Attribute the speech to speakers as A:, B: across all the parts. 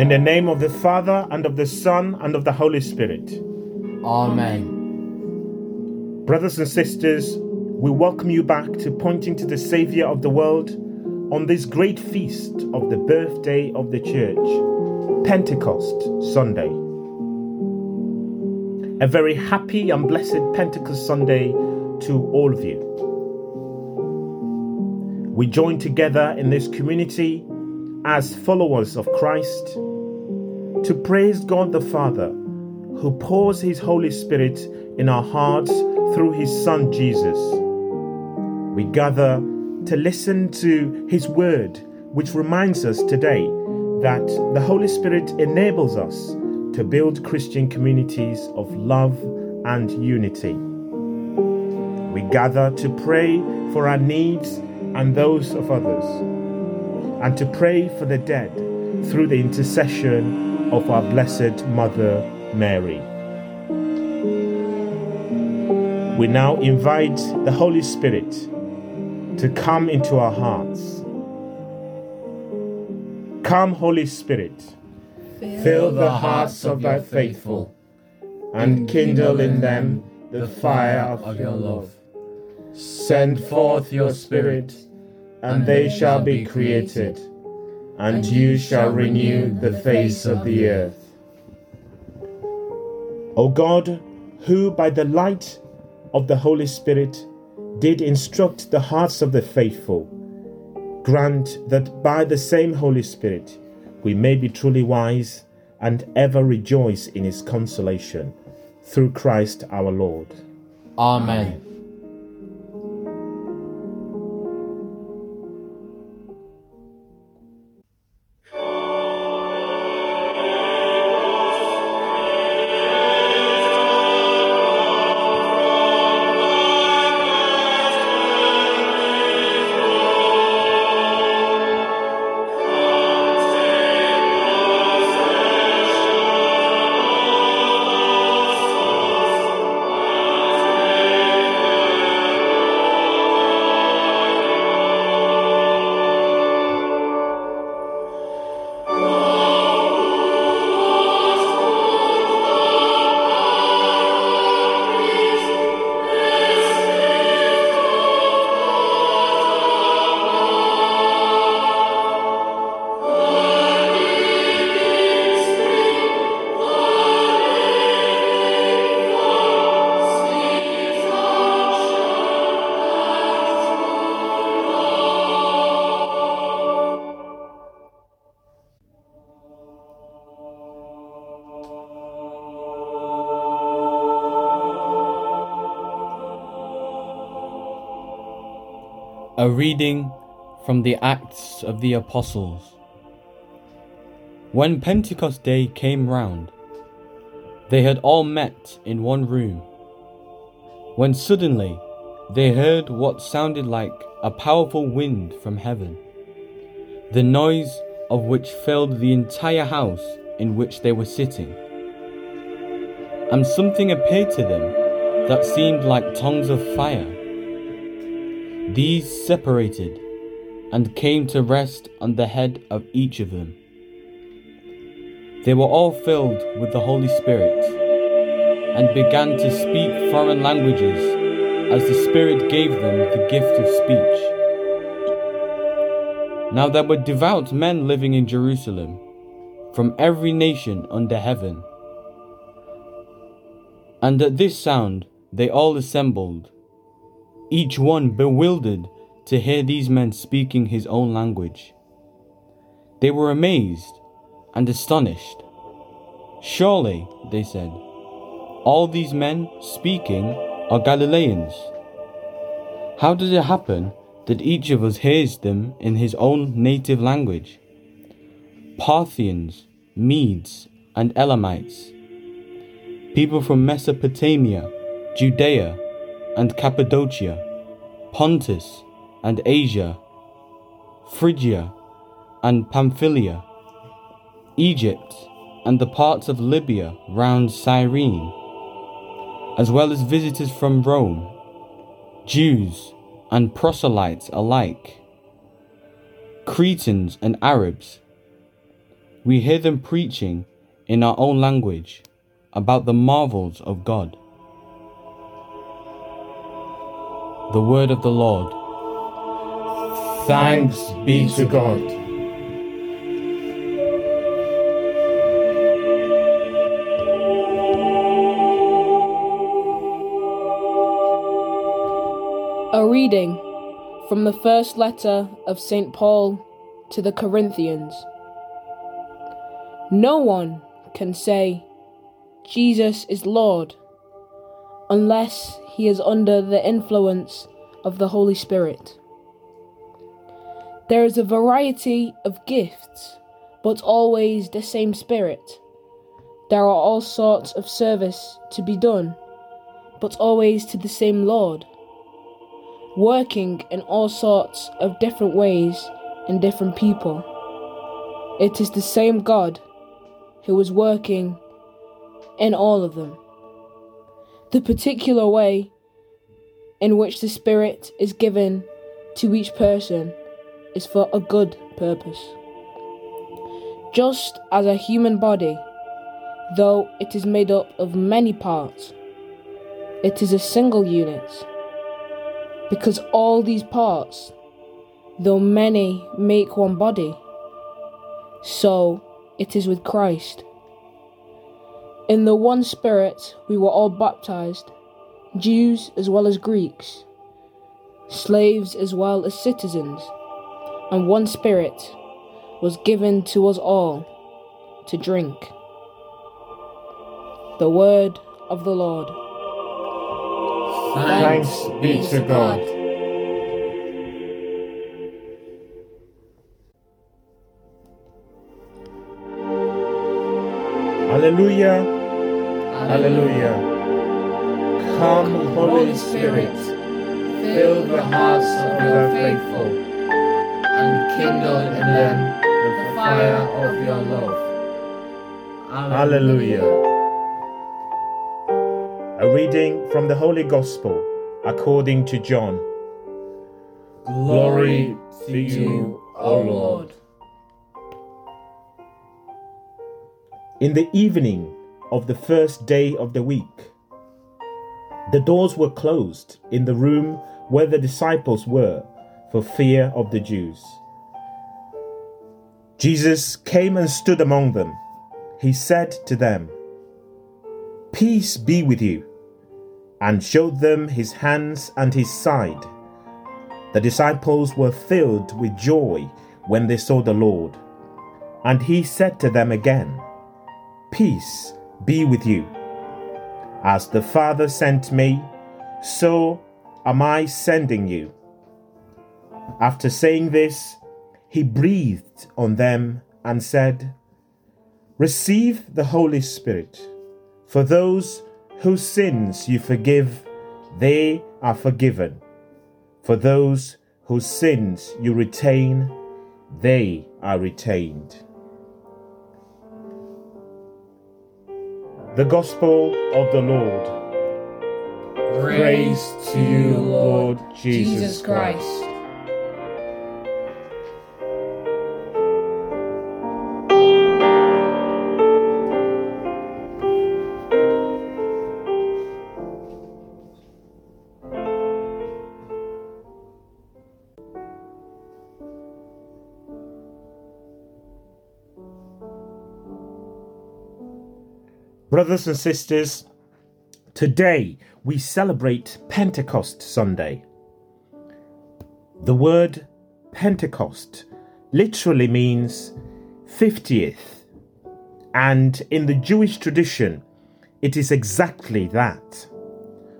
A: In the name of the Father, and of the Son, and of the Holy Spirit.
B: Amen.
A: Brothers and sisters, we welcome you back to pointing to the Saviour of the world on this great feast of the birthday of the Church, Pentecost Sunday. A very happy and blessed Pentecost Sunday to all of you. We join together in this community as followers of Christ to praise God the Father who pours His Holy Spirit in our hearts through His Son Jesus. We gather to listen to His Word, which reminds us today that the Holy Spirit enables us to build Christian communities of love and unity. We gather to pray for our needs and those of others, and to pray for the dead through the intercession of our Blessed Mother Mary. We now invite the Holy Spirit to come into our hearts. Come, Holy Spirit, fill the hearts of thy faithful, and kindle in them the fire of your love. Send forth your Spirit, and they shall be created, and you shall renew the face of the earth. O God, who by the light of the Holy Spirit did instruct the hearts of the faithful, grant that by the same Holy Spirit we may be truly wise and ever rejoice in his consolation. Through Christ our Lord.
B: Amen. A reading from the Acts of the Apostles. When Pentecost Day came round, they had all met in one room. When suddenly they heard what sounded like a powerful wind from heaven, the noise of which filled the entire house in which they were sitting. And something appeared to them that seemed like tongues of fire these separated and came to rest on the head of each of them. They were all filled with the Holy Spirit and began to speak foreign languages as the Spirit gave them the gift of speech. Now there were devout men living in Jerusalem from every nation under heaven. And at this sound they all assembled each one bewildered to hear these men speaking his own language. They were amazed and astonished. Surely, they said, all these men speaking are Galileans. How does it happen that each of us hears them in his own native language? Parthians, Medes, and Elamites, people from Mesopotamia, Judea, and Cappadocia, Pontus and Asia, Phrygia and Pamphylia, Egypt and the parts of Libya round Cyrene, as well as visitors from Rome, Jews and proselytes alike, Cretans and Arabs. we hear them preaching in our own language about the marvels of God. The word of the Lord.
A: Thanks be to God.
C: A reading from the first letter of St. Paul to the Corinthians. No one can say, Jesus is Lord, unless he is under the influence of the Holy Spirit. There is a variety of gifts, but always the same Spirit. There are all sorts of service to be done, but always to the same Lord, working in all sorts of different ways in different people. It is the same God who is working in all of them. The particular way in which the Spirit is given to each person is for a good purpose. Just as a human body, though it is made up of many parts, it is a single unit. Because all these parts, though many, make one body, so it is with Christ. In the one Spirit we were all baptized, Jews as well as Greeks, slaves as well as citizens, and one Spirit was given to us all to drink. The word of the Lord.
A: Thanks be to God. Alleluia. Alleluia. Come, Holy Spirit, fill the hearts of your faithful and kindle in them the fire of your love. Alleluia. A reading from the Holy Gospel according to John. Glory to you, O Lord. In the evening of the first day of the week, the doors were closed in the room where the disciples were for fear of the Jews. Jesus came and stood among them. He said to them, Peace be with you, and showed them his hands and his side. The disciples were filled with joy when they saw the Lord. And he said to them again, Peace be with you. As the Father sent me, so am I sending you. After saying this, he breathed on them and said, Receive the Holy Spirit. For those whose sins you forgive, they are forgiven. For those whose sins you retain, they are retained. The Gospel of the Lord. Praise to you, Lord Jesus Christ. Brothers and sisters, today we celebrate Pentecost Sunday. The word Pentecost literally means 50th, and in the Jewish tradition, it is exactly that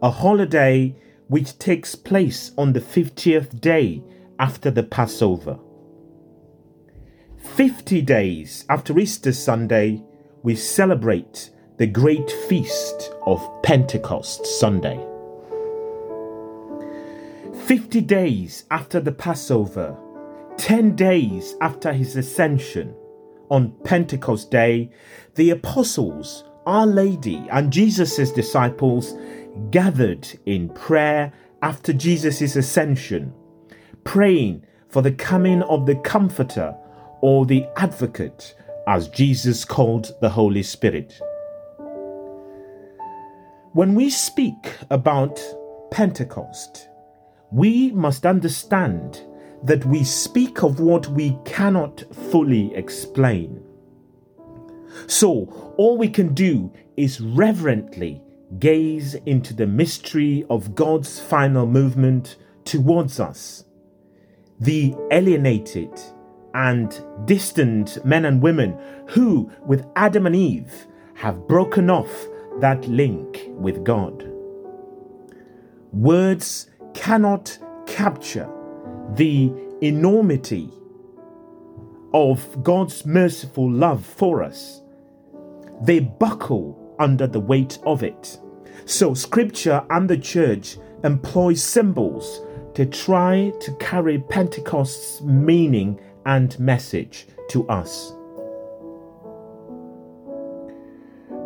A: a holiday which takes place on the 50th day after the Passover. 50 days after Easter Sunday, we celebrate the great feast of Pentecost Sunday. 50 days after the Passover, 10 days after his ascension, on Pentecost Day, the apostles, Our Lady, and Jesus' disciples gathered in prayer after Jesus' ascension, praying for the coming of the Comforter or the Advocate as Jesus called the Holy Spirit. When we speak about Pentecost, we must understand that we speak of what we cannot fully explain. So, all we can do is reverently gaze into the mystery of God's final movement towards us. The alienated and distant men and women who, with Adam and Eve, have broken off that link with God. Words cannot capture the enormity of God's merciful love for us. They buckle under the weight of it. So, Scripture and the church employ symbols to try to carry Pentecost's meaning and message to us.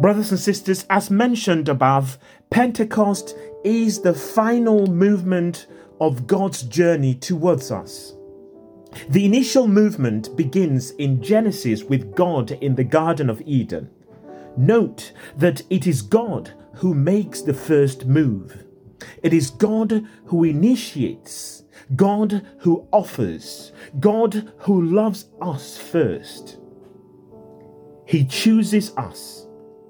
A: Brothers and sisters, as mentioned above, Pentecost is the final movement of God's journey towards us. The initial movement begins in Genesis with God in the Garden of Eden. Note that it is God who makes the first move. It is God who initiates, God who offers, God who loves us first. He chooses us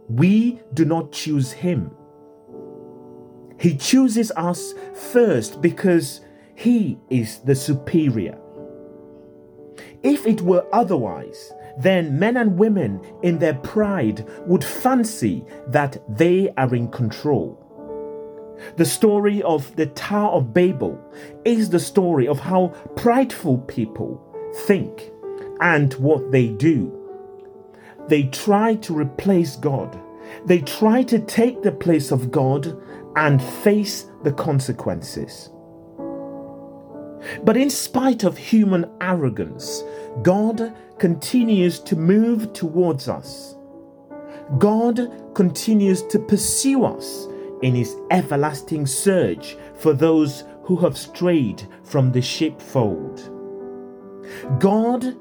A: we do not choose Him. He chooses us first because He is the superior. If it were otherwise, then men and women in their pride would fancy that they are in control. The story of the Tower of Babel is the story of how prideful people think and what they do. They try to replace God. They try to take the place of God and face the consequences. But in spite of human arrogance, God continues to move towards us. God continues to pursue us in his everlasting search for those who have strayed from the sheepfold. God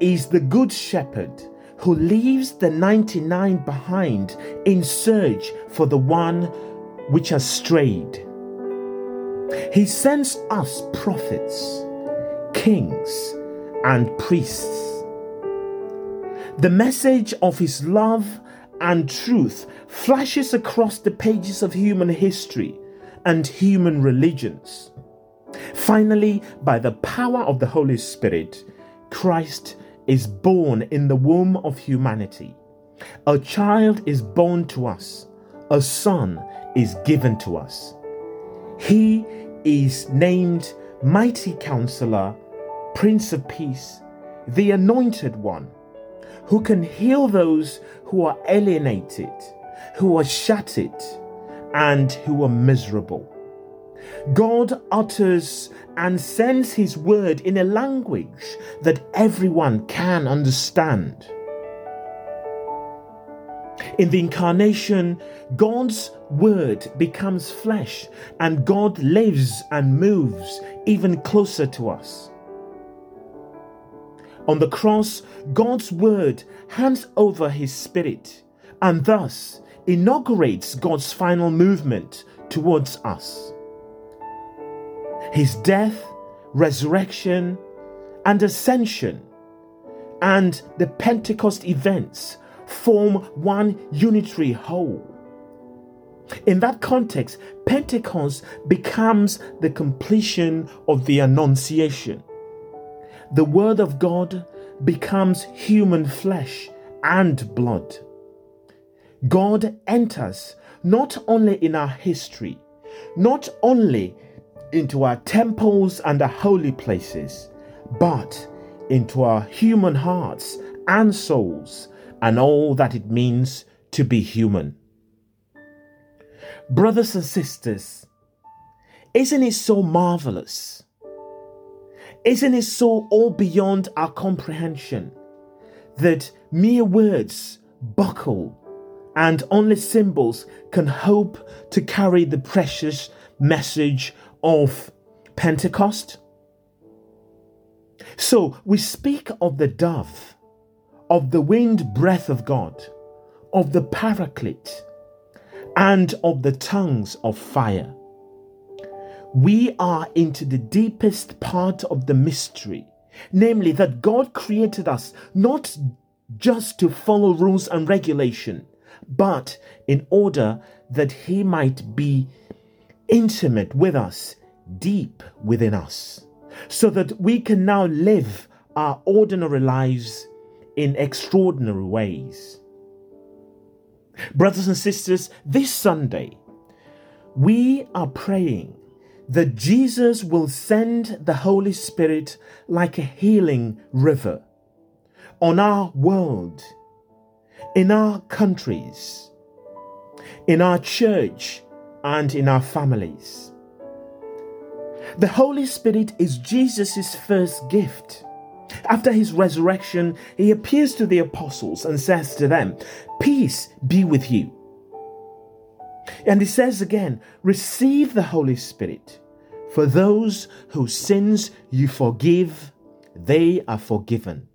A: is the good shepherd who leaves the 99 behind in search for the one which has strayed. He sends us prophets, kings, and priests. The message of his love and truth flashes across the pages of human history and human religions. Finally, by the power of the Holy Spirit, Christ is born in the womb of humanity. A child is born to us, a son is given to us. He is named Mighty Counselor, Prince of Peace, the Anointed One, who can heal those who are alienated, who are shattered, and who are miserable. God utters and sends His word in a language that everyone can understand. In the incarnation, God's word becomes flesh and God lives and moves even closer to us. On the cross, God's word hands over his spirit and thus inaugurates God's final movement towards us. His death, resurrection, and ascension, and the Pentecost events form one unitary whole. In that context, Pentecost becomes the completion of the Annunciation. The Word of God becomes human flesh and blood. God enters not only in our history, not only into our temples and our holy places, but into our human hearts and souls and all that it means to be human. Brothers and sisters, isn't it so marvelous? Isn't it so all beyond our comprehension that mere words buckle and only symbols can hope to carry the precious message of Pentecost. So we speak of the dove, of the wind breath of God, of the paraclete, and of the tongues of fire. We are into the deepest part of the mystery, namely that God created us not just to follow rules and regulation, but in order that He might be intimate with us, deep within us, so that we can now live our ordinary lives in extraordinary ways. Brothers and sisters, this Sunday, we are praying that Jesus will send the Holy Spirit like a healing river on our world, in our countries, in our church, and in our families. The Holy Spirit is Jesus' first gift. After his resurrection, he appears to the apostles and says to them, Peace be with you. And he says again, Receive the Holy Spirit. For those whose sins you forgive, they are forgiven.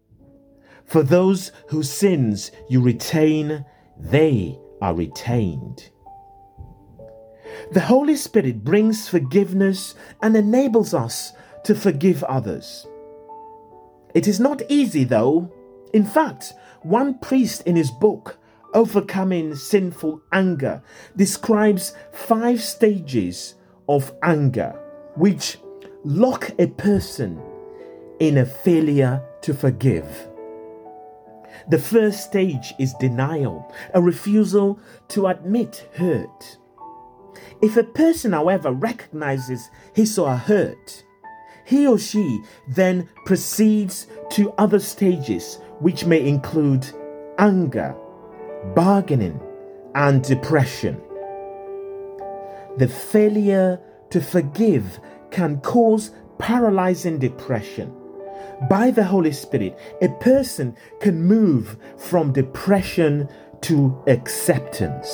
A: For those whose sins you retain, they are retained. The Holy Spirit brings forgiveness and enables us to forgive others. It is not easy, though. In fact, one priest in his book, Overcoming Sinful Anger, describes five stages of anger which lock a person in a failure to forgive. The first stage is denial, a refusal to admit hurt. If a person, however, recognizes his or her hurt, he or she then proceeds to other stages, which may include anger, bargaining, and depression. The failure to forgive can cause paralyzing depression. By the Holy Spirit, a person can move from depression to acceptance.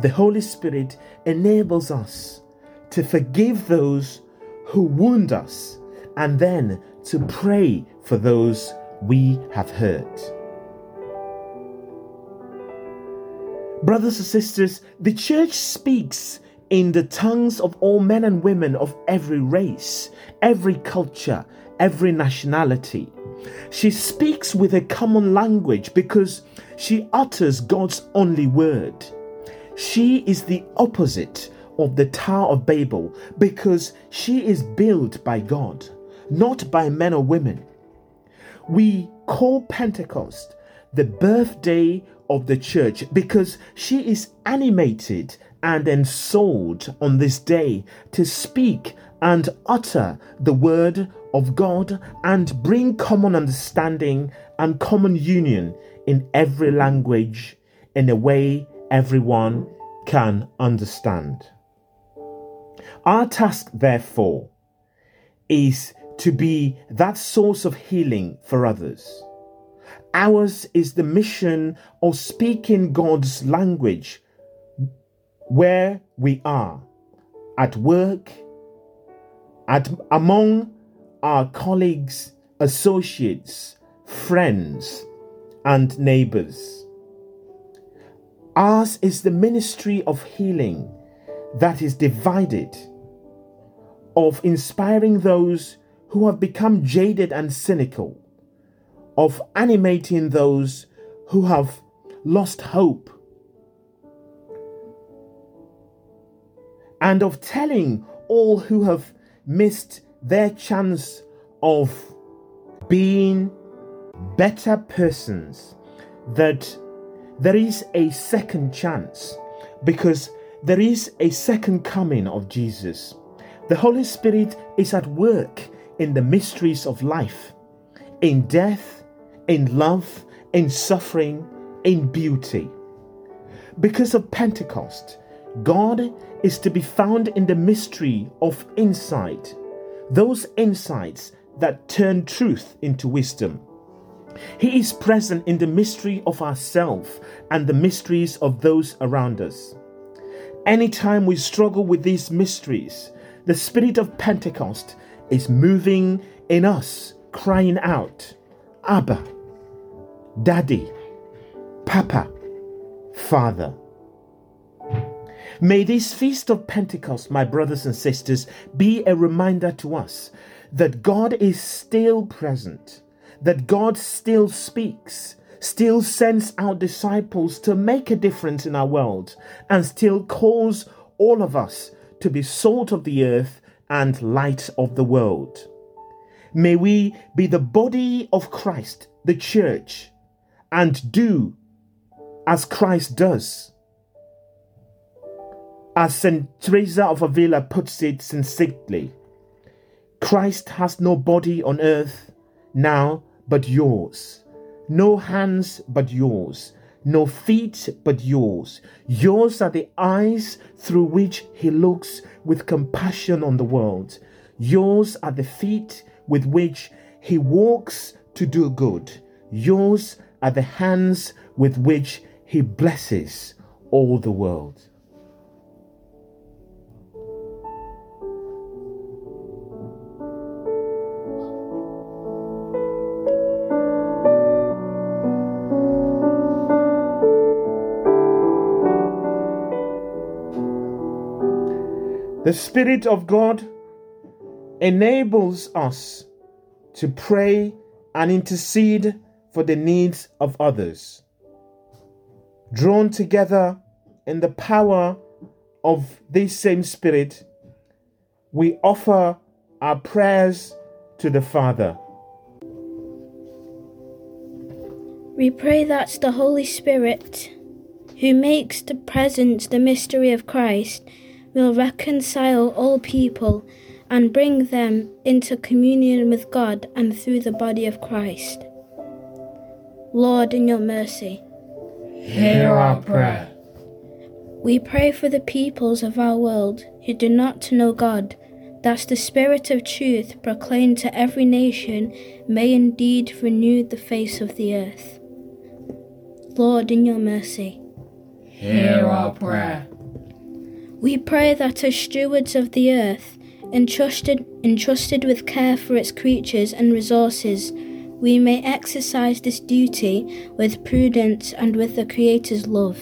A: The Holy Spirit enables us to forgive those who wound us and then to pray for those we have hurt. Brothers and sisters, the church speaks in the tongues of all men and women of every race, every culture, every nationality. She speaks with a common language because she utters God's only word. She is the opposite of the Tower of Babel because she is built by God, not by men or women. We call Pentecost the birthday of the church because she is animated and ensouled on this day to speak and utter the word of God and bring common understanding and common union in every language in a way everyone can understand. Our task, therefore, is to be that source of healing for others. Ours is the mission of speaking God's language where we are at work, at among our colleagues, associates, friends, and neighbors. Ours is the ministry of healing that is divided, of inspiring those who have become jaded and cynical, of animating those who have lost hope, and of telling all who have missed their chance of being better persons that there is a second chance because there is a second coming of Jesus. The Holy Spirit is at work in the mysteries of life, in death, in love, in suffering, in beauty. Because of Pentecost, God is to be found in the mystery of insight, those insights that turn truth into wisdom. He is present in the mystery of ourself and the mysteries of those around us. Anytime we struggle with these mysteries, the spirit of Pentecost is moving in us, crying out, Abba, Daddy, Papa, Father. May this feast of Pentecost, my brothers and sisters, be a reminder to us that God is still present, that God still speaks, still sends out disciples to make a difference in our world, and still calls all of us to be salt of the earth and light of the world. May we be the body of Christ, the church, and do as Christ does. As St. Teresa of Avila puts it succinctly, Christ has no body on earth now but yours, no hands but yours, no feet but yours. Yours are the eyes through which he looks with compassion on the world. Yours are the feet with which he walks to do good. Yours are the hands with which he blesses all the world. The Spirit of God enables us to pray and intercede for the needs of others. Drawn together in the power of this same Spirit, we offer our prayers to the Father.
D: We pray that the Holy Spirit, who makes the present the mystery of Christ, will reconcile all people and bring them into communion with God and through the body of Christ. Lord, in your mercy,
E: hear our prayer.
D: We pray for the peoples of our world who do not know God, that the Spirit of truth proclaimed to every nation may indeed renew the face of the earth. Lord, in your mercy,
E: hear our prayer.
D: We pray that as stewards of the earth, entrusted, entrusted with care for its creatures and resources, we may exercise this duty with prudence and with the Creator's love.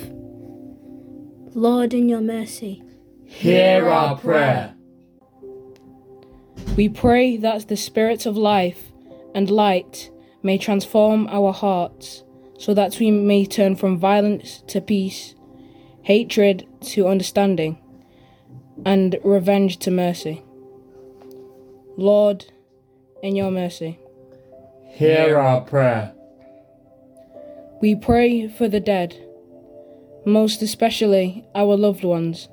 D: Lord, in your mercy,
E: hear our prayer.
C: We pray that the Spirit of life and light may transform our hearts, so that we may turn from violence to peace, hatred to understanding and revenge to mercy. Lord, in your mercy,
E: hear our prayer.
C: We pray for the dead, most especially our loved ones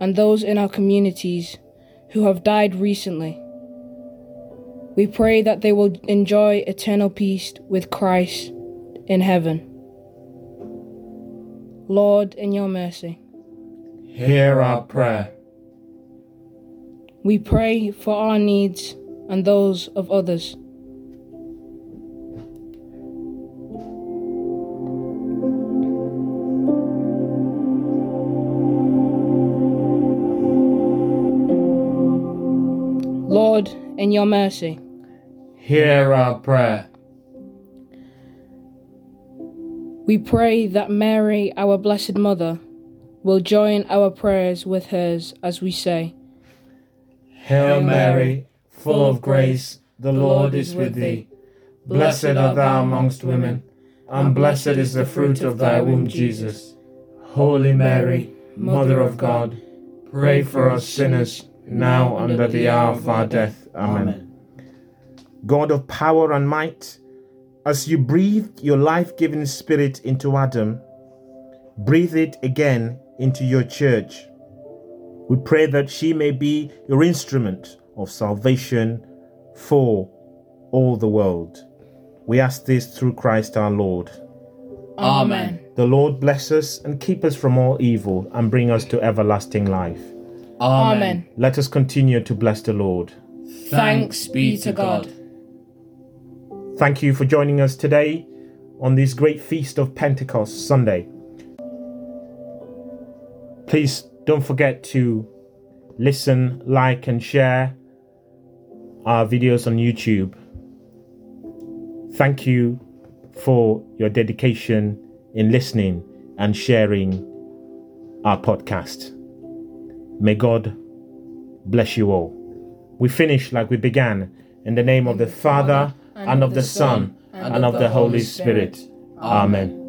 C: and those in our communities who have died recently. We pray that they will enjoy eternal peace with Christ in heaven. Lord, in your mercy,
E: hear our prayer.
C: We pray for our needs and those of others. Lord, in your mercy,
E: hear our prayer.
C: We pray that Mary, our Blessed Mother, will join our prayers with hers as we say,
E: Hail Mary, full of grace, the Lord is with thee. Blessed art thou amongst women, and blessed is the fruit of thy womb, Jesus. Holy Mary, Mother of God, pray for us sinners, now and at the hour of our death. Amen.
A: God of power and might, as you breathed your life giving spirit into Adam, breathe it again into your church. We pray that she may be your instrument of salvation for all the world. We ask this through Christ our Lord.
E: Amen.
A: The Lord bless us and keep us from all evil and bring us to everlasting life.
E: Amen.
A: Let us continue to bless the Lord.
E: Thanks be to God.
A: Thank you for joining us today on this great feast of Pentecost Sunday. Please don't forget to listen, like, and share our videos on YouTube. Thank you for your dedication in listening and sharing our podcast. May God bless you all. We finish like we began in the name of the Father, and of the Son, and of the Holy Spirit. Amen.